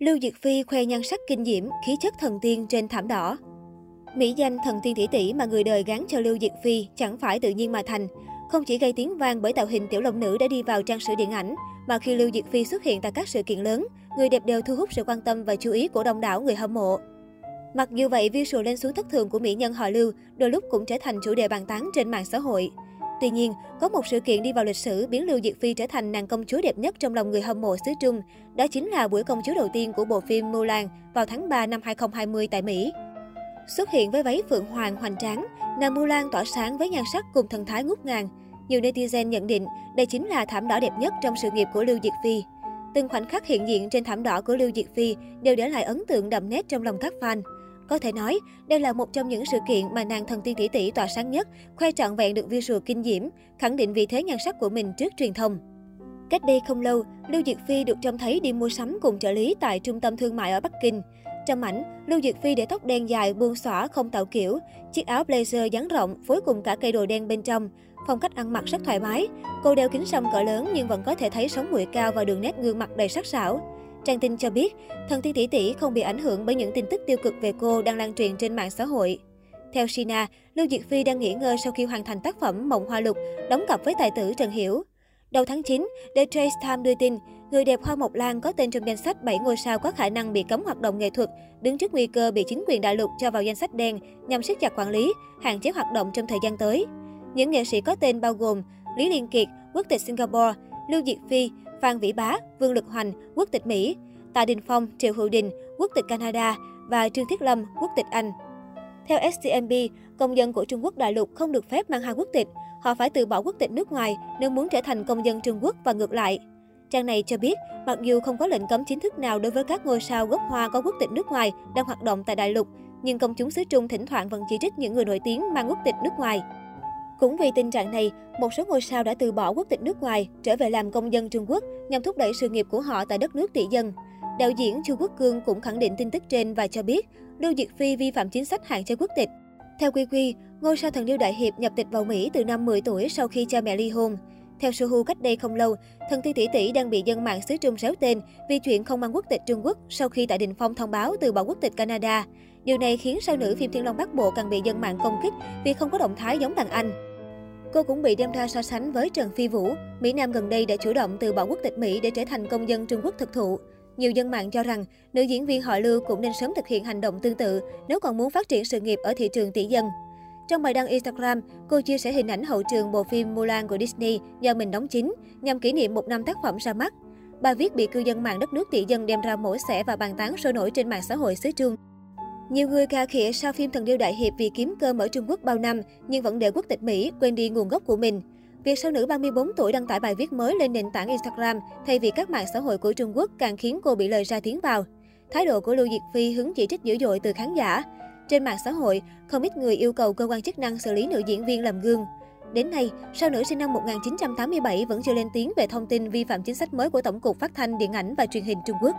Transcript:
Lưu Diệc Phi khoe nhan sắc kinh diễm, khí chất thần tiên trên thảm đỏ. Mỹ danh thần tiên tỷ tỷ mà người đời gán cho Lưu Diệc Phi chẳng phải tự nhiên mà thành. Không chỉ gây tiếng vang bởi tạo hình tiểu long nữ đã đi vào trang sử điện ảnh, mà khi Lưu Diệc Phi xuất hiện tại các sự kiện lớn, người đẹp đều thu hút sự quan tâm và chú ý của đông đảo người hâm mộ. Mặc dù vậy, visual lên xuống thất thường của mỹ nhân họ Lưu đôi lúc cũng trở thành chủ đề bàn tán trên mạng xã hội. Tuy nhiên, có một sự kiện đi vào lịch sử biến Lưu Diệc Phi trở thành nàng công chúa đẹp nhất trong lòng người hâm mộ xứ Trung. Đó chính là buổi công chúa đầu tiên của bộ phim Mulan vào tháng 3 năm 2020 tại Mỹ. Xuất hiện với váy phượng hoàng hoành tráng, nàng Mulan tỏa sáng với nhan sắc cùng thần thái ngút ngàn. Nhiều netizen nhận định đây chính là thảm đỏ đẹp nhất trong sự nghiệp của Lưu Diệc Phi. Từng khoảnh khắc hiện diện trên thảm đỏ của Lưu Diệc Phi đều để lại ấn tượng đậm nét trong lòng các fan. Có thể nói, đây là một trong những sự kiện mà nàng thần tiên tỷ tỷ tỏa sáng nhất, khoe trọn vẹn được visual kinh diễm, khẳng định vị thế nhan sắc của mình trước truyền thông. Cách đây không lâu, Lưu Diệc Phi được trông thấy đi mua sắm cùng trợ lý tại trung tâm thương mại ở Bắc Kinh. Trong ảnh, Lưu Diệc Phi để tóc đen dài buông xõa không tạo kiểu, chiếc áo blazer dáng rộng phối cùng cả cây đồ đen bên trong. Phong cách ăn mặc rất thoải mái. Cô đeo kính sâm cỡ lớn nhưng vẫn có thể thấy sống mũi cao và đường nét gương mặt đầy sắc sảo. Trang tin cho biết, thần tiên tỷ tỷ không bị ảnh hưởng bởi những tin tức tiêu cực về cô đang lan truyền trên mạng xã hội. Theo Sina, Lưu Diệc Phi đang nghỉ ngơi sau khi hoàn thành tác phẩm Mộng Hoa Lục, đóng cặp với tài tử Trần Hiểu. Đầu tháng 9, The Trace Time đưa tin, người đẹp Hoa Mộc Lan có tên trong danh sách 7 ngôi sao có khả năng bị cấm hoạt động nghệ thuật, đứng trước nguy cơ bị chính quyền đại lục cho vào danh sách đen nhằm siết chặt quản lý, hạn chế hoạt động trong thời gian tới. Những nghệ sĩ có tên bao gồm Lý Liên Kiệt, quốc tịch Singapore, Lưu Diệc Phi, Phan Vĩ Bá, Vương Lực Hoành, quốc tịch Mỹ, Tạ Đình Phong, Triệu Hữu Đình, quốc tịch Canada và Trương Thiết Lâm, quốc tịch Anh. Theo SCMP, công dân của Trung Quốc đại lục không được phép mang hai quốc tịch. Họ phải từ bỏ quốc tịch nước ngoài nếu muốn trở thành công dân Trung Quốc và ngược lại. Trang này cho biết, mặc dù không có lệnh cấm chính thức nào đối với các ngôi sao gốc Hoa có quốc tịch nước ngoài đang hoạt động tại đại lục, nhưng công chúng xứ Trung thỉnh thoảng vẫn chỉ trích những người nổi tiếng mang quốc tịch nước ngoài. Cũng vì tình trạng này, một số ngôi sao đã từ bỏ quốc tịch nước ngoài, trở về làm công dân Trung Quốc nhằm thúc đẩy sự nghiệp của họ tại đất nước tỷ dân. Đạo diễn Chu Quốc Cương cũng khẳng định tin tức trên và cho biết Lưu Diệc Phi vi phạm chính sách hạn chế quốc tịch. Theo Quy Quy, ngôi sao thần điêu đại hiệp nhập tịch vào Mỹ từ năm 10 tuổi sau khi cha mẹ ly hôn. Theo Suhu cách đây không lâu, thần tiên tỷ tỷ đang bị dân mạng xứ Trung réo tên vì chuyện không mang quốc tịch Trung Quốc sau khi tại Đình Phong thông báo từ bỏ quốc tịch Canada. Điều này khiến sao nữ phim Thiên Long Bắc Bộ càng bị dân mạng công kích vì không có động thái giống đàn anh. Cô cũng bị đem ra so sánh với Trần Phi Vũ. Mỹ Nam gần đây đã chủ động từ bỏ quốc tịch Mỹ để trở thành công dân Trung Quốc thực thụ. Nhiều dân mạng cho rằng, nữ diễn viên họ Lưu cũng nên sớm thực hiện hành động tương tự nếu còn muốn phát triển sự nghiệp ở thị trường tỷ dân. Trong bài đăng Instagram, cô chia sẻ hình ảnh hậu trường bộ phim Mulan của Disney do mình đóng chính, nhằm kỷ niệm một năm tác phẩm ra mắt. Bài viết bị cư dân mạng đất nước tỷ dân đem ra mổ xẻ và bàn tán sôi nổi trên mạng xã hội xứ Trung. Nhiều người cà khịa sau phim Thần Điêu Đại Hiệp vì kiếm cơm ở Trung Quốc bao năm, nhưng vẫn để quốc tịch Mỹ, quên đi nguồn gốc của mình. Việc sao nữ 34 tuổi đăng tải bài viết mới lên nền tảng Instagram thay vì các mạng xã hội của Trung Quốc càng khiến cô bị lời ra tiếng vào. Thái độ của Lưu Diệc Phi hứng chỉ trích dữ dội từ khán giả. Trên mạng xã hội, không ít người yêu cầu cơ quan chức năng xử lý nữ diễn viên làm gương. Đến nay, sao nữ sinh năm 1987 vẫn chưa lên tiếng về thông tin vi phạm chính sách mới của Tổng cục Phát thanh, Điện ảnh và Truyền hình Trung Quốc.